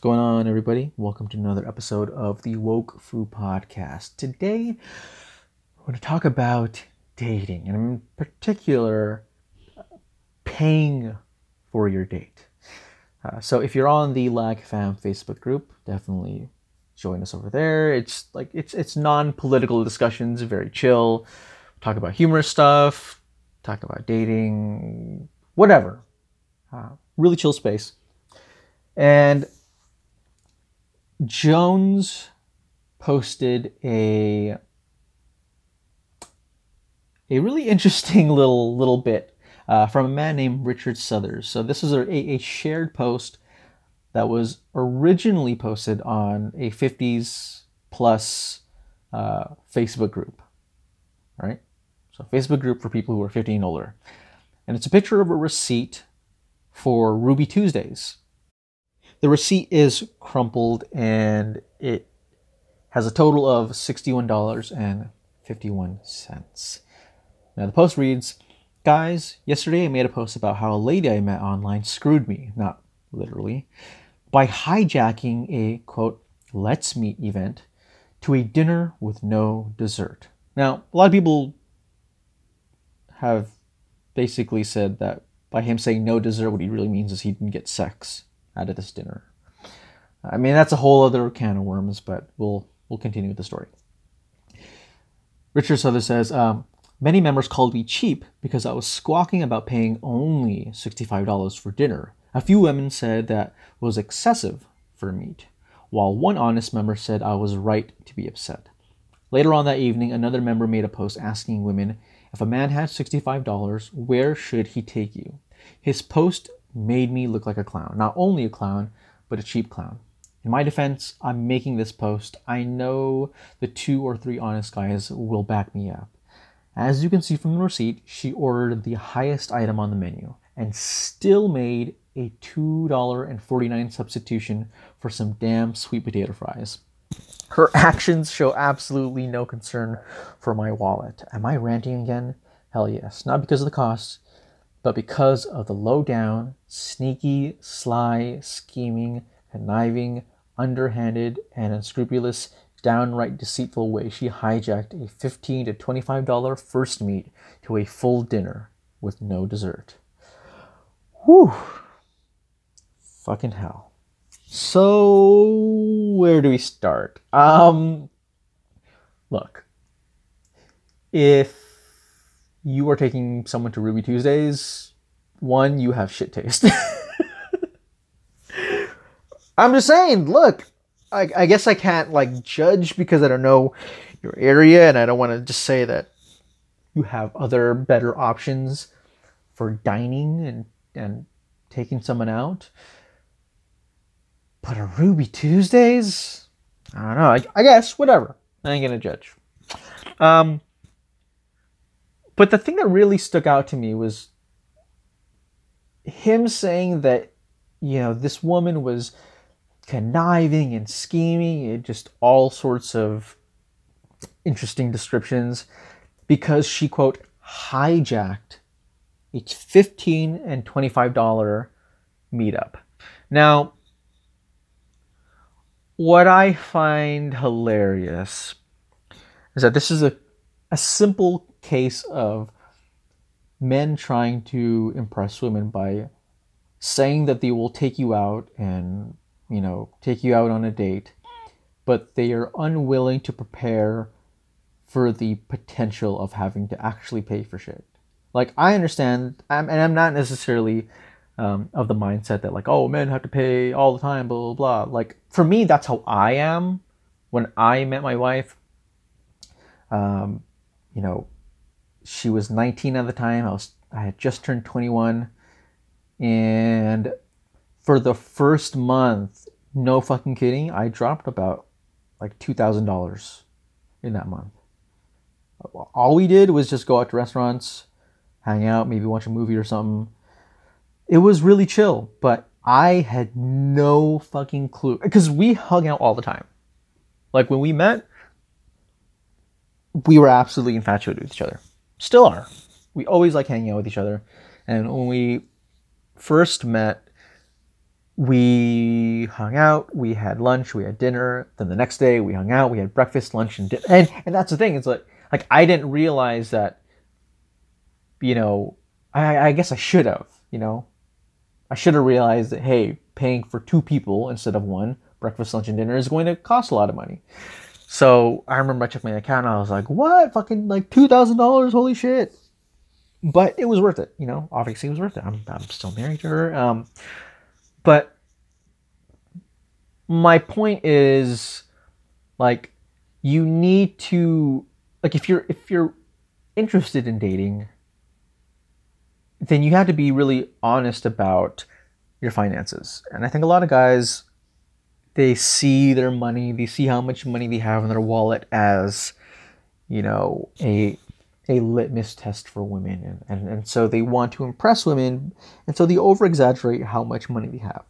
What's going on, everybody? Welcome to another episode of the Woke Fu Podcast. Today, we're going to talk about dating, and in particular, paying for your date. Uh, so, if you're on the Lag Fam Facebook group, definitely join us over there. It's like it's it's non-political discussions, very chill. Talk about humorous stuff, talk about dating, whatever. Uh, really chill space. And Jones posted a a really interesting little little bit uh, from a man named Richard Suthers. So this is a, a shared post that was originally posted on a 50s plus uh, Facebook group, right? So Facebook group for people who are 50 and older, and it's a picture of a receipt for Ruby Tuesdays. The receipt is crumpled and it has a total of $61.51. Now, the post reads Guys, yesterday I made a post about how a lady I met online screwed me, not literally, by hijacking a quote, let's meet event to a dinner with no dessert. Now, a lot of people have basically said that by him saying no dessert, what he really means is he didn't get sex out of this dinner. I mean, that's a whole other can of worms, but we'll we'll continue with the story. Richard Suthers says, um, many members called me cheap because I was squawking about paying only $65 for dinner. A few women said that was excessive for meat, while one honest member said I was right to be upset. Later on that evening, another member made a post asking women if a man had $65, where should he take you? His post made me look like a clown. Not only a clown, but a cheap clown. In my defense, I'm making this post. I know the two or three honest guys will back me up. As you can see from the receipt, she ordered the highest item on the menu and still made a $2.49 substitution for some damn sweet potato fries. Her actions show absolutely no concern for my wallet. Am I ranting again? Hell yes. Not because of the cost, but because of the low down, sneaky, sly, scheming, conniving, underhanded, and unscrupulous, downright deceitful way she hijacked a 15 to $25 first meet to a full dinner with no dessert. Whew. Fucking hell. So, where do we start? Um, look, if you are taking someone to Ruby Tuesdays, one, you have shit taste. I'm just saying, look, I, I, guess I can't like judge because I don't know your area and I don't want to just say that you have other better options for dining and, and taking someone out. But a Ruby Tuesdays? I don't know. I, I guess, whatever. I ain't gonna judge. Um, but the thing that really stuck out to me was him saying that, you know, this woman was conniving and scheming, and just all sorts of interesting descriptions because she, quote, hijacked a 15 and $25 meetup. Now, what I find hilarious is that this is a, a simple case of men trying to impress women by saying that they will take you out and you know, take you out on a date, but they are unwilling to prepare for the potential of having to actually pay for shit. Like I understand, I'm, and I'm not necessarily um, of the mindset that like, oh, men have to pay all the time, blah blah blah. Like for me, that's how I am. When I met my wife, um, you know, she was 19 at the time. I was I had just turned 21, and for the first month, no fucking kidding, I dropped about like $2,000 in that month. All we did was just go out to restaurants, hang out, maybe watch a movie or something. It was really chill, but I had no fucking clue because we hung out all the time. Like when we met, we were absolutely infatuated with each other. Still are. We always like hanging out with each other. And when we first met, we hung out, we had lunch, we had dinner. Then the next day we hung out, we had breakfast, lunch, and dinner. And and that's the thing. It's like like I didn't realize that. You know, I I guess I should have. You know, I should have realized that hey, paying for two people instead of one breakfast, lunch, and dinner is going to cost a lot of money. So I remember I checked my account and I was like, what? Fucking like two thousand dollars? Holy shit! But it was worth it. You know, obviously it was worth it. I'm I'm still married to her. Um, but my point is like you need to like if you're if you're interested in dating then you have to be really honest about your finances and i think a lot of guys they see their money they see how much money they have in their wallet as you know a a litmus test for women. And, and, and so they want to impress women and so they over exaggerate how much money they have.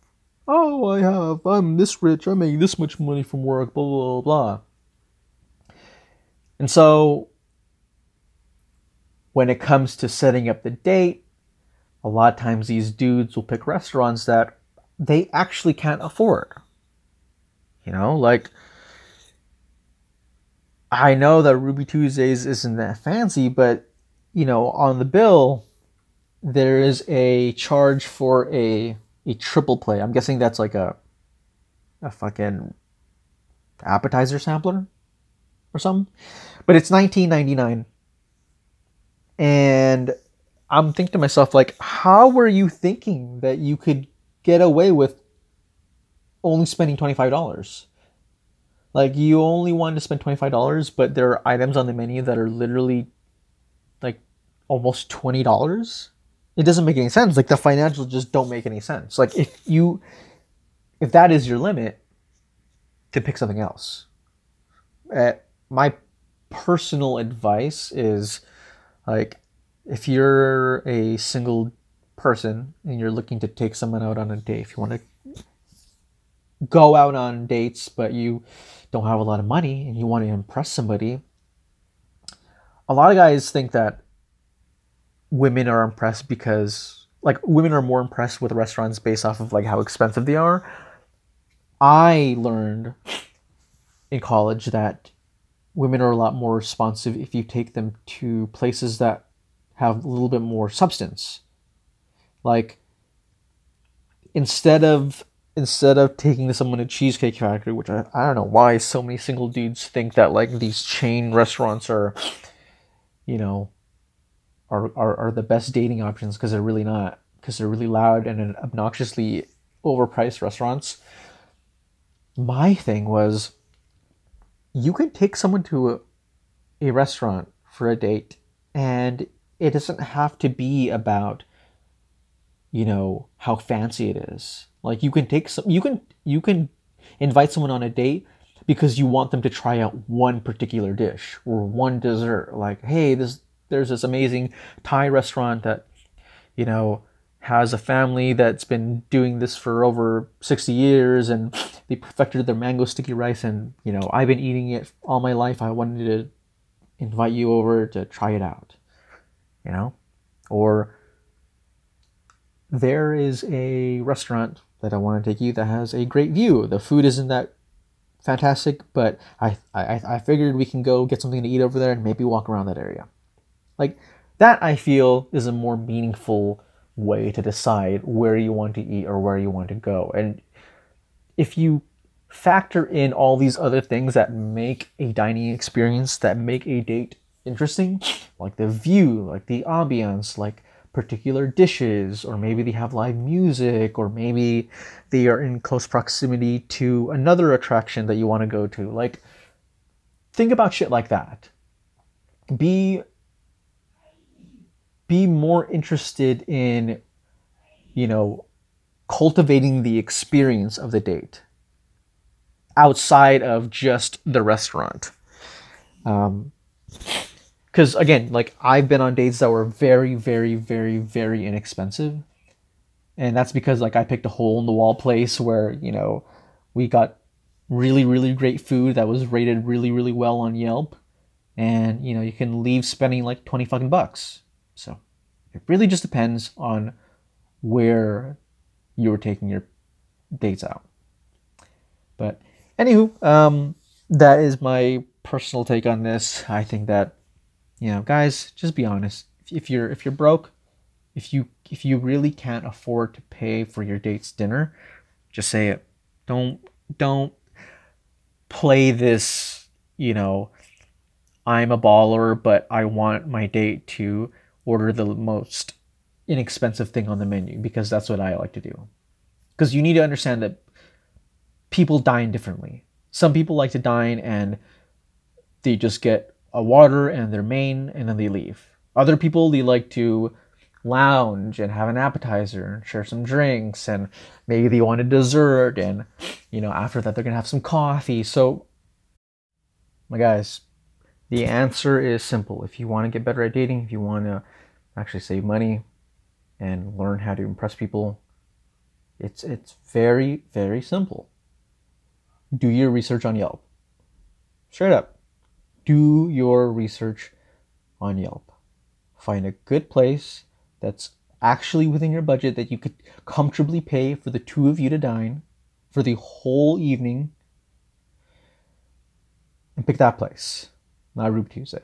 Oh i have i'm this rich i make this much money from work blah blah blah blah. And so when it comes to setting up the date a lot of times these dudes will pick restaurants that they actually can't afford you know like I know that Ruby Tuesdays isn't that fancy, but you know, on the bill there is a charge for a a triple play. I'm guessing that's like a a fucking appetizer sampler or something. But it's 19.99. And I'm thinking to myself like how were you thinking that you could get away with only spending $25? Like you only wanted to spend twenty five dollars, but there are items on the menu that are literally like almost twenty dollars. It doesn't make any sense. Like the financials just don't make any sense. Like if you if that is your limit, to pick something else. Uh, my personal advice is like if you're a single person and you're looking to take someone out on a date, if you want to go out on dates, but you don't have a lot of money and you want to impress somebody, a lot of guys think that women are impressed because like women are more impressed with restaurants based off of like how expensive they are. I learned in college that women are a lot more responsive if you take them to places that have a little bit more substance. Like instead of instead of taking someone to Cheesecake Factory, which I, I don't know why so many single dudes think that like these chain restaurants are, you know, are, are, are the best dating options because they're really not. Because they're really loud and obnoxiously overpriced restaurants. My thing was you can take someone to a, a restaurant for a date and it doesn't have to be about you know how fancy it is like you can take some you can you can invite someone on a date because you want them to try out one particular dish or one dessert. Like, hey, this there's this amazing Thai restaurant that, you know, has a family that's been doing this for over 60 years and they perfected their mango sticky rice and, you know, I've been eating it all my life. I wanted to invite you over to try it out. You know? Or there is a restaurant that I want to take you that has a great view. The food isn't that fantastic, but I, I, I figured we can go get something to eat over there and maybe walk around that area. Like that, I feel is a more meaningful way to decide where you want to eat or where you want to go. And if you factor in all these other things that make a dining experience, that make a date interesting, like the view, like the ambiance, like particular dishes, or maybe they have live music, or maybe they are in close proximity to another attraction that you want to go to. Like, think about shit like that. Be be more interested in, you know, cultivating the experience of the date outside of just the restaurant. Um, because again like i've been on dates that were very very very very inexpensive and that's because like i picked a hole in the wall place where you know we got really really great food that was rated really really well on yelp and you know you can leave spending like 20 fucking bucks so it really just depends on where you're taking your dates out. But anywho, um, that is my personal take on this. I think that you know, guys, just be honest. If you're if you're broke, if you if you really can't afford to pay for your date's dinner, just say it. Don't don't play this, you know, I'm a baller, but I want my date to order the most inexpensive thing on the menu because that's what I like to do. Because you need to understand that people dine differently. Some people like to dine and they just get a water and their main and then they leave. Other people they like to lounge and have an appetizer and share some drinks and maybe they want a dessert and you know after that they're to have some coffee. So my guys, the answer is simple. If you want to get better at dating, if you want to actually save money and learn how to impress people, it's it's very very simple. Do your research on Yelp. Straight up do your research on Yelp. Find a good place that's actually within your budget that you could comfortably pay for the two of you to dine for the whole evening and pick that place. Not Ruby Tuesday.